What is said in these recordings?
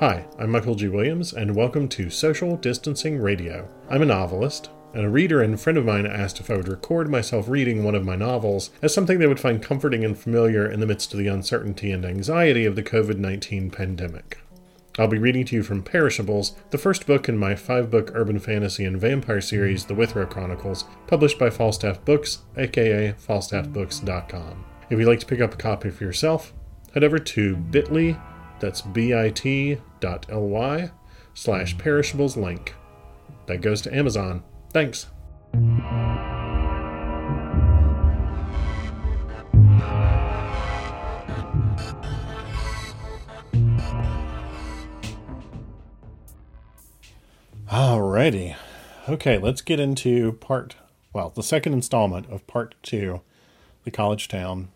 Hi, I'm Michael G. Williams, and welcome to Social Distancing Radio. I'm a novelist, and a reader and friend of mine asked if I would record myself reading one of my novels as something they would find comforting and familiar in the midst of the uncertainty and anxiety of the COVID 19 pandemic. I'll be reading to you from Perishables, the first book in my five book urban fantasy and vampire series, The Withrow Chronicles, published by Falstaff Books, aka falstaffbooks.com. If you'd like to pick up a copy for yourself, head over to bit.ly that's bit.ly slash perishables link. That goes to Amazon. Thanks. Alrighty. Okay, let's get into part, well, the second installment of part two, The College Town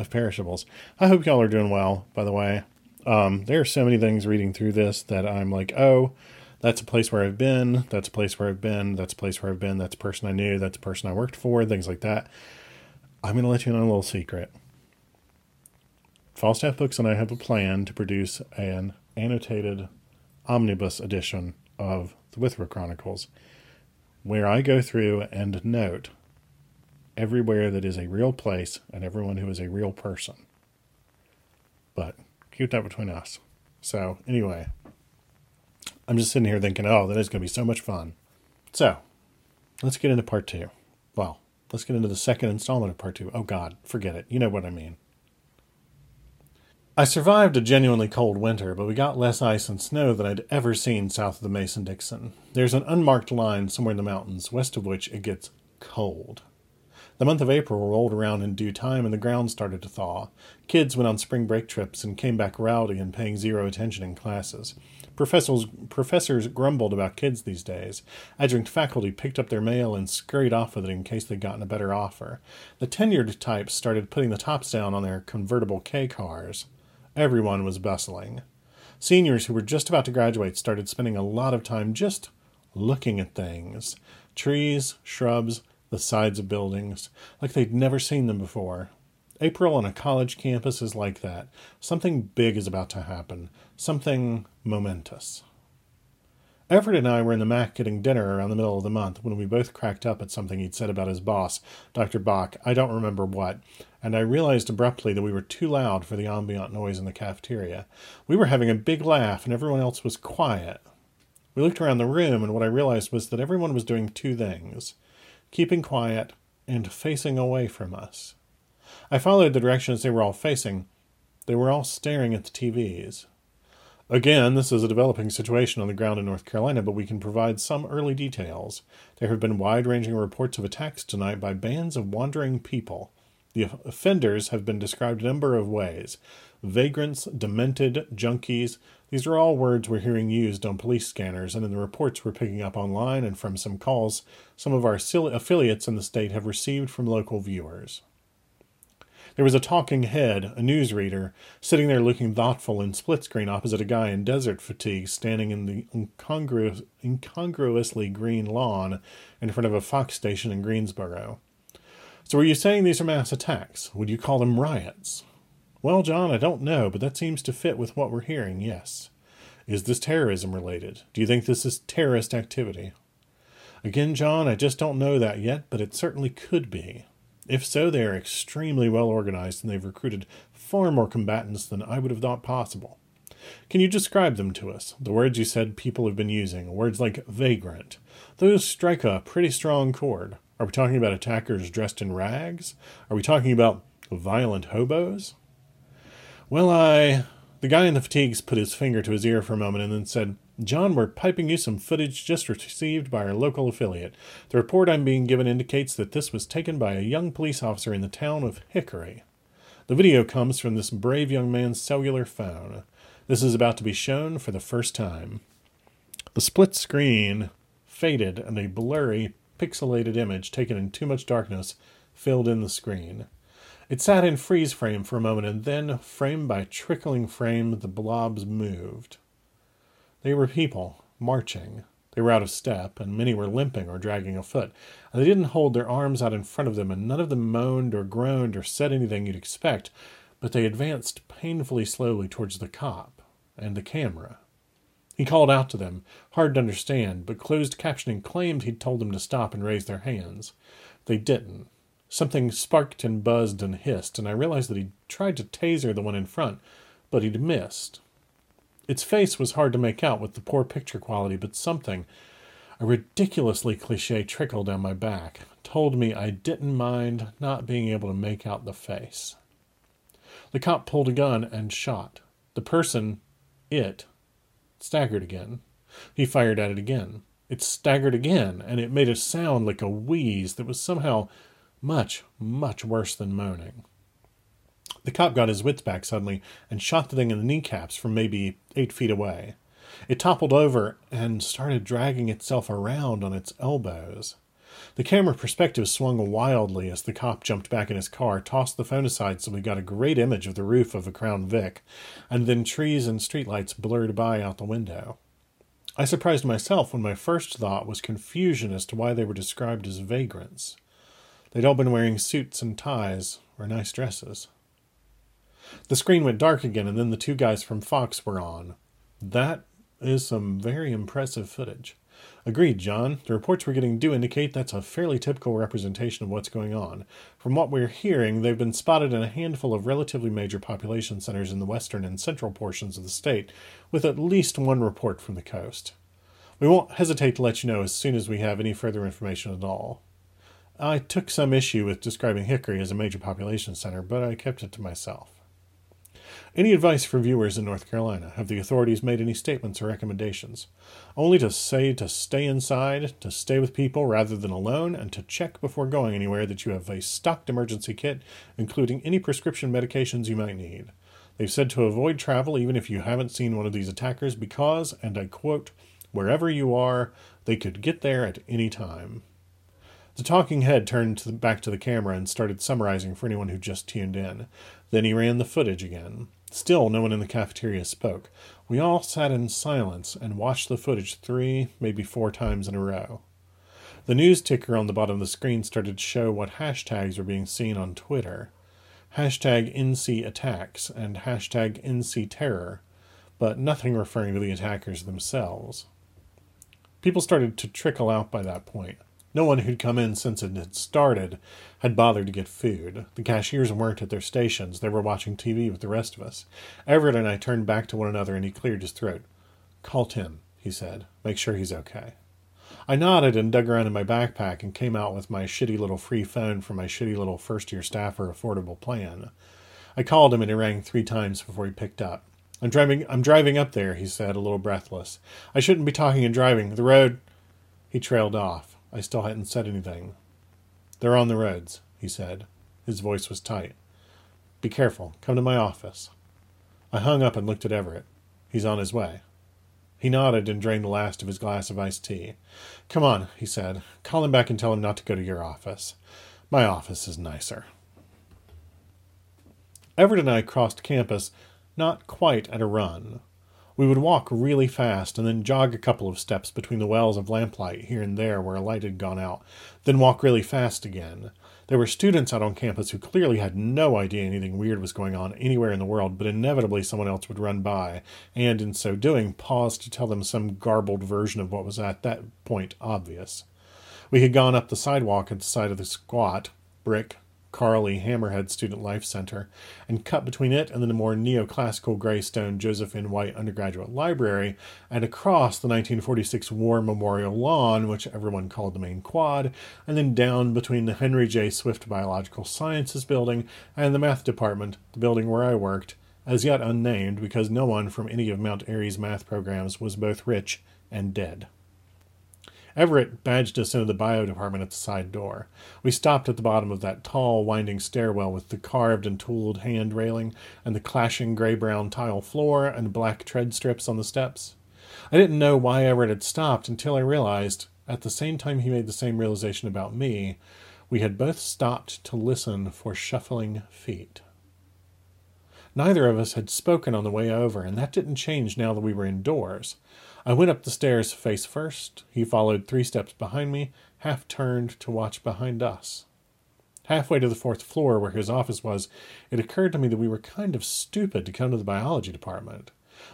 of Perishables. I hope y'all are doing well, by the way. Um, there are so many things reading through this that I'm like, oh, that's a place where I've been. That's a place where I've been. That's a place where I've been. That's a person I knew. That's a person I worked for. Things like that. I'm going to let you in on a little secret. Falstaff Books and I have a plan to produce an annotated omnibus edition of the Withrow Chronicles, where I go through and note everywhere that is a real place and everyone who is a real person. But keep that between us. So, anyway, I'm just sitting here thinking, oh, that is going to be so much fun. So, let's get into part two. Well, let's get into the second installment of part two. Oh, God, forget it. You know what I mean. I survived a genuinely cold winter, but we got less ice and snow than I'd ever seen south of the Mason Dixon. There's an unmarked line somewhere in the mountains, west of which it gets cold. The month of April rolled around in due time and the ground started to thaw. Kids went on spring break trips and came back rowdy and paying zero attention in classes. Professors, professors grumbled about kids these days. Adjunct faculty picked up their mail and scurried off with it in case they'd gotten a better offer. The tenured types started putting the tops down on their convertible K cars. Everyone was bustling. Seniors who were just about to graduate started spending a lot of time just looking at things trees, shrubs, the sides of buildings, like they'd never seen them before. April on a college campus is like that. Something big is about to happen, something momentous. Everett and I were in the Mac getting dinner around the middle of the month when we both cracked up at something he'd said about his boss, Dr. Bach, I don't remember what, and I realized abruptly that we were too loud for the ambient noise in the cafeteria. We were having a big laugh, and everyone else was quiet. We looked around the room, and what I realized was that everyone was doing two things keeping quiet, and facing away from us. I followed the directions they were all facing. They were all staring at the TVs. Again, this is a developing situation on the ground in North Carolina, but we can provide some early details. There have been wide ranging reports of attacks tonight by bands of wandering people. The offenders have been described a number of ways vagrants, demented, junkies, these are all words we're hearing used on police scanners and in the reports we're picking up online and from some calls some of our affiliates in the state have received from local viewers. There was a talking head, a newsreader, sitting there looking thoughtful in split screen opposite a guy in desert fatigue standing in the incongruous, incongruously green lawn in front of a Fox station in Greensboro. So, are you saying these are mass attacks? Would you call them riots? Well, John, I don't know, but that seems to fit with what we're hearing, yes. Is this terrorism related? Do you think this is terrorist activity? Again, John, I just don't know that yet, but it certainly could be. If so, they are extremely well organized and they've recruited far more combatants than I would have thought possible. Can you describe them to us? The words you said people have been using, words like vagrant. Those strike a pretty strong chord. Are we talking about attackers dressed in rags? Are we talking about violent hobos? Well, I. The guy in the fatigues put his finger to his ear for a moment and then said, John, we're piping you some footage just received by our local affiliate. The report I'm being given indicates that this was taken by a young police officer in the town of Hickory. The video comes from this brave young man's cellular phone. This is about to be shown for the first time. The split screen faded, and a blurry, pixelated image taken in too much darkness filled in the screen. It sat in freeze frame for a moment, and then, frame by trickling frame, the blobs moved. They were people, marching. They were out of step, and many were limping or dragging a foot. And they didn't hold their arms out in front of them, and none of them moaned or groaned or said anything you'd expect. but they advanced painfully slowly towards the cop and the camera. He called out to them, hard to understand, but closed captioning claimed he'd told them to stop and raise their hands. They didn't. Something sparked and buzzed and hissed, and I realized that he'd tried to taser the one in front, but he'd missed. Its face was hard to make out with the poor picture quality, but something, a ridiculously cliche trickle down my back, told me I didn't mind not being able to make out the face. The cop pulled a gun and shot. The person, it, staggered again. He fired at it again. It staggered again, and it made a sound like a wheeze that was somehow much, much worse than moaning. The cop got his wits back suddenly and shot the thing in the kneecaps from maybe eight feet away. It toppled over and started dragging itself around on its elbows. The camera perspective swung wildly as the cop jumped back in his car, tossed the phone aside so we got a great image of the roof of a Crown Vic, and then trees and streetlights blurred by out the window. I surprised myself when my first thought was confusion as to why they were described as vagrants. They'd all been wearing suits and ties or nice dresses. The screen went dark again, and then the two guys from Fox were on. That is some very impressive footage. Agreed, John. The reports we're getting do indicate that's a fairly typical representation of what's going on. From what we're hearing, they've been spotted in a handful of relatively major population centers in the western and central portions of the state, with at least one report from the coast. We won't hesitate to let you know as soon as we have any further information at all. I took some issue with describing Hickory as a major population center, but I kept it to myself. Any advice for viewers in North Carolina? Have the authorities made any statements or recommendations? Only to say to stay inside, to stay with people rather than alone, and to check before going anywhere that you have a stocked emergency kit, including any prescription medications you might need. They've said to avoid travel even if you haven't seen one of these attackers because, and I quote, wherever you are, they could get there at any time. The talking head turned to the, back to the camera and started summarizing for anyone who just tuned in. Then he ran the footage again. Still, no one in the cafeteria spoke. We all sat in silence and watched the footage three, maybe four times in a row. The news ticker on the bottom of the screen started to show what hashtags were being seen on Twitter hashtag NC attacks and hashtag NC terror, but nothing referring to the attackers themselves. People started to trickle out by that point. No one who'd come in since it had started had bothered to get food. The cashiers weren't at their stations. They were watching TV with the rest of us. Everett and I turned back to one another and he cleared his throat. Call Tim, he said. Make sure he's okay. I nodded and dug around in my backpack and came out with my shitty little free phone from my shitty little first year staffer affordable plan. I called him and he rang three times before he picked up. I'm driving I'm driving up there, he said, a little breathless. I shouldn't be talking and driving. The road he trailed off. I still hadn't said anything. They're on the roads, he said. His voice was tight. Be careful. Come to my office. I hung up and looked at Everett. He's on his way. He nodded and drained the last of his glass of iced tea. Come on, he said. Call him back and tell him not to go to your office. My office is nicer. Everett and I crossed campus, not quite at a run. We would walk really fast and then jog a couple of steps between the wells of lamplight here and there where a light had gone out, then walk really fast again. There were students out on campus who clearly had no idea anything weird was going on anywhere in the world, but inevitably someone else would run by, and in so doing, pause to tell them some garbled version of what was at that point obvious. We had gone up the sidewalk at the side of the squat, brick, Carly Hammerhead Student Life Center, and cut between it and the more neoclassical gray stone Joseph N. White Undergraduate Library, and across the 1946 War Memorial Lawn, which everyone called the main quad, and then down between the Henry J. Swift Biological Sciences Building and the Math Department, the building where I worked, as yet unnamed because no one from any of Mount Airy's math programs was both rich and dead. Everett badged us into the bio department at the side door. We stopped at the bottom of that tall, winding stairwell with the carved and tooled hand railing and the clashing gray brown tile floor and black tread strips on the steps. I didn't know why Everett had stopped until I realized, at the same time he made the same realization about me, we had both stopped to listen for shuffling feet. Neither of us had spoken on the way over, and that didn't change now that we were indoors. I went up the stairs face first. He followed three steps behind me, half turned to watch behind us. Halfway to the fourth floor where his office was, it occurred to me that we were kind of stupid to come to the biology department.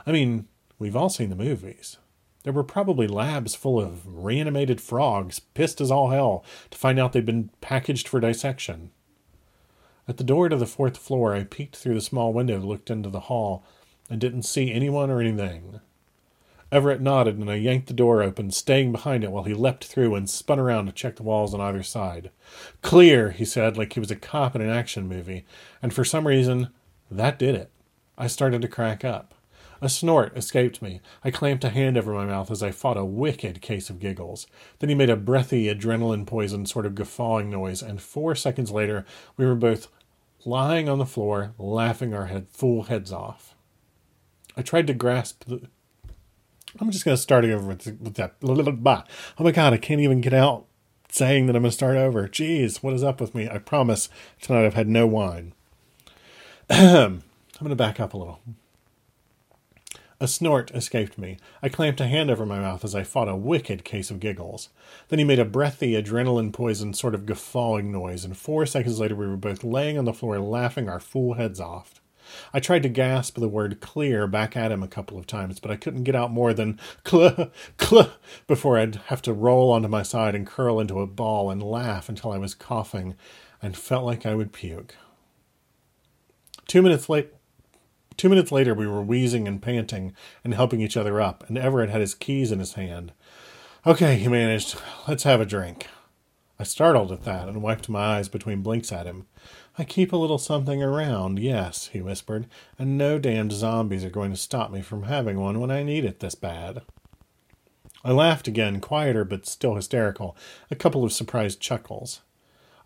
I mean, we've all seen the movies. There were probably labs full of reanimated frogs, pissed as all hell to find out they'd been packaged for dissection. At the door to the fourth floor, I peeked through the small window looked into the hall and didn't see anyone or anything. Everett nodded, and I yanked the door open, staying behind it while he leapt through and spun around to check the walls on either side. Clear, he said, like he was a cop in an action movie, and for some reason, that did it. I started to crack up. A snort escaped me. I clamped a hand over my mouth as I fought a wicked case of giggles. Then he made a breathy, adrenaline poisoned sort of guffawing noise, and four seconds later we were both lying on the floor, laughing our head, full heads off. I tried to grasp the. I'm just going to start over with, that with that. Oh my God, I can't even get out saying that I'm going to start over. Jeez, what is up with me? I promise tonight I've had no wine. I'm going to back up a little. A snort escaped me. I clamped a hand over my mouth as I fought a wicked case of giggles. Then he made a breathy, adrenaline poisoned sort of guffawing noise, and four seconds later we were both laying on the floor laughing our fool heads off. I tried to gasp the word clear back at him a couple of times, but I couldn't get out more than cl cl before I'd have to roll onto my side and curl into a ball and laugh until I was coughing and felt like I would puke. Two minutes late Two minutes later, we were wheezing and panting and helping each other up, and Everett had his keys in his hand. Okay, he managed. Let's have a drink. I startled at that and wiped my eyes between blinks at him. I keep a little something around, yes, he whispered, and no damned zombies are going to stop me from having one when I need it this bad. I laughed again, quieter but still hysterical, a couple of surprised chuckles.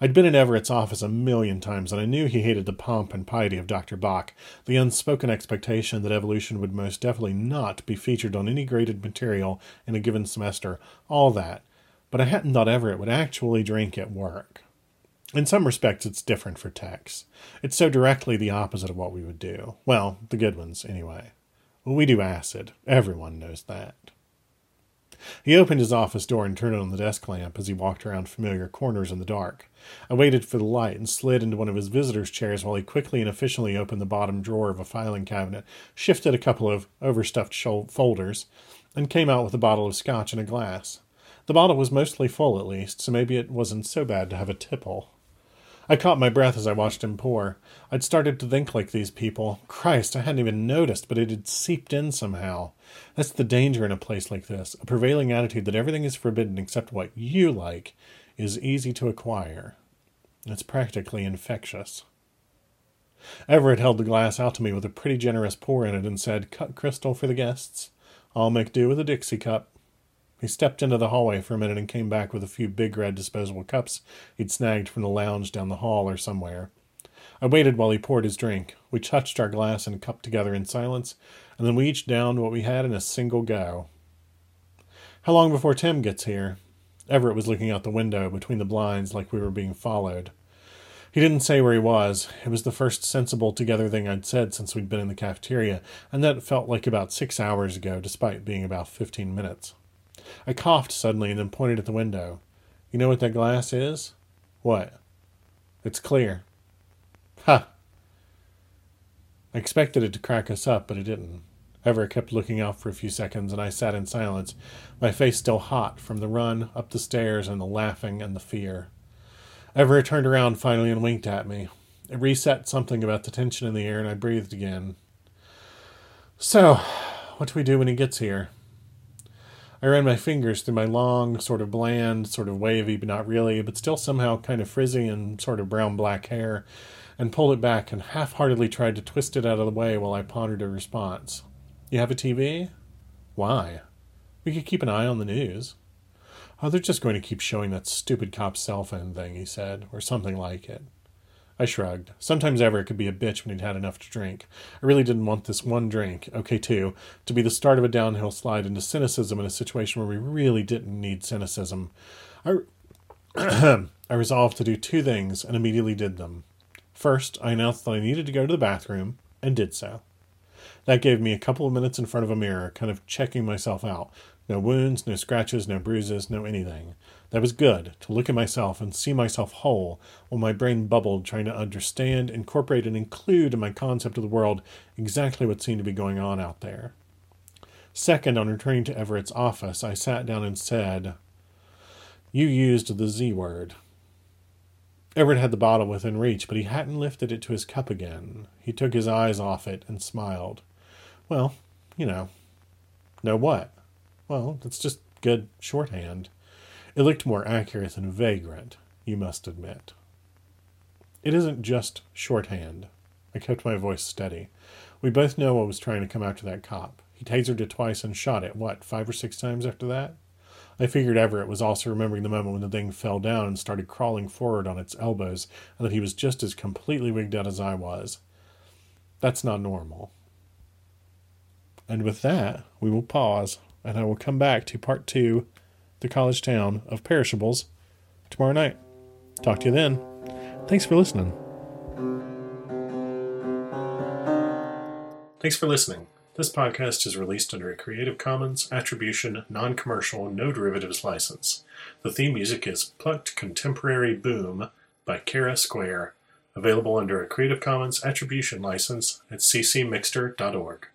I'd been in Everett's office a million times, and I knew he hated the pomp and piety of Dr. Bach, the unspoken expectation that evolution would most definitely not be featured on any graded material in a given semester, all that. But I hadn't thought Everett would actually drink at work. In some respects, it's different for techs. It's so directly the opposite of what we would do. Well, the good ones, anyway. we do acid. Everyone knows that. He opened his office door and turned on the desk lamp as he walked around familiar corners in the dark. I waited for the light and slid into one of his visitors' chairs while he quickly and efficiently opened the bottom drawer of a filing cabinet, shifted a couple of overstuffed folders, and came out with a bottle of scotch and a glass. The bottle was mostly full, at least, so maybe it wasn't so bad to have a tipple. I caught my breath as I watched him pour. I'd started to think like these people. Christ, I hadn't even noticed, but it had seeped in somehow. That's the danger in a place like this. A prevailing attitude that everything is forbidden except what you like is easy to acquire. It's practically infectious. Everett held the glass out to me with a pretty generous pour in it and said, Cut crystal for the guests. I'll make do with a Dixie cup. He stepped into the hallway for a minute and came back with a few big red disposable cups he'd snagged from the lounge down the hall or somewhere. I waited while he poured his drink. We touched our glass and cup together in silence, and then we each downed what we had in a single go. How long before Tim gets here? Everett was looking out the window between the blinds like we were being followed. He didn't say where he was. It was the first sensible together thing I'd said since we'd been in the cafeteria, and that felt like about six hours ago, despite being about fifteen minutes. I coughed suddenly and then pointed at the window. You know what that glass is? What? It's clear. Ha! I expected it to crack us up, but it didn't. Everett kept looking out for a few seconds, and I sat in silence, my face still hot from the run up the stairs and the laughing and the fear. Everett turned around finally and winked at me. It reset something about the tension in the air, and I breathed again. So, what do we do when he gets here? I ran my fingers through my long, sort of bland, sort of wavy, but not really, but still somehow kind of frizzy and sort of brown black hair, and pulled it back and half heartedly tried to twist it out of the way while I pondered a response. You have a TV? Why? We could keep an eye on the news. Oh, they're just going to keep showing that stupid cop's cell phone thing, he said, or something like it. I shrugged. Sometimes Everett could be a bitch when he'd had enough to drink. I really didn't want this one drink, okay, two, to be the start of a downhill slide into cynicism in a situation where we really didn't need cynicism. I, I resolved to do two things and immediately did them. First, I announced that I needed to go to the bathroom, and did so. That gave me a couple of minutes in front of a mirror, kind of checking myself out. No wounds, no scratches, no bruises, no anything. That was good, to look at myself and see myself whole, while my brain bubbled, trying to understand, incorporate, and include in my concept of the world exactly what seemed to be going on out there. Second, on returning to Everett's office, I sat down and said, You used the Z word. Everett had the bottle within reach, but he hadn't lifted it to his cup again. He took his eyes off it and smiled. Well, you know. Know what? Well, that's just good shorthand. It looked more accurate than vagrant, you must admit. It isn't just shorthand. I kept my voice steady. We both know what was trying to come after that cop. He tasered it twice and shot it, what, five or six times after that? I figured Everett was also remembering the moment when the thing fell down and started crawling forward on its elbows, and that he was just as completely wigged out as I was. That's not normal. And with that, we will pause and I will come back to part two, the college town of perishables, tomorrow night. Talk to you then. Thanks for listening. Thanks for listening. This podcast is released under a Creative Commons Attribution Non Commercial No Derivatives license. The theme music is Plucked Contemporary Boom by Kara Square, available under a Creative Commons Attribution license at ccmixter.org.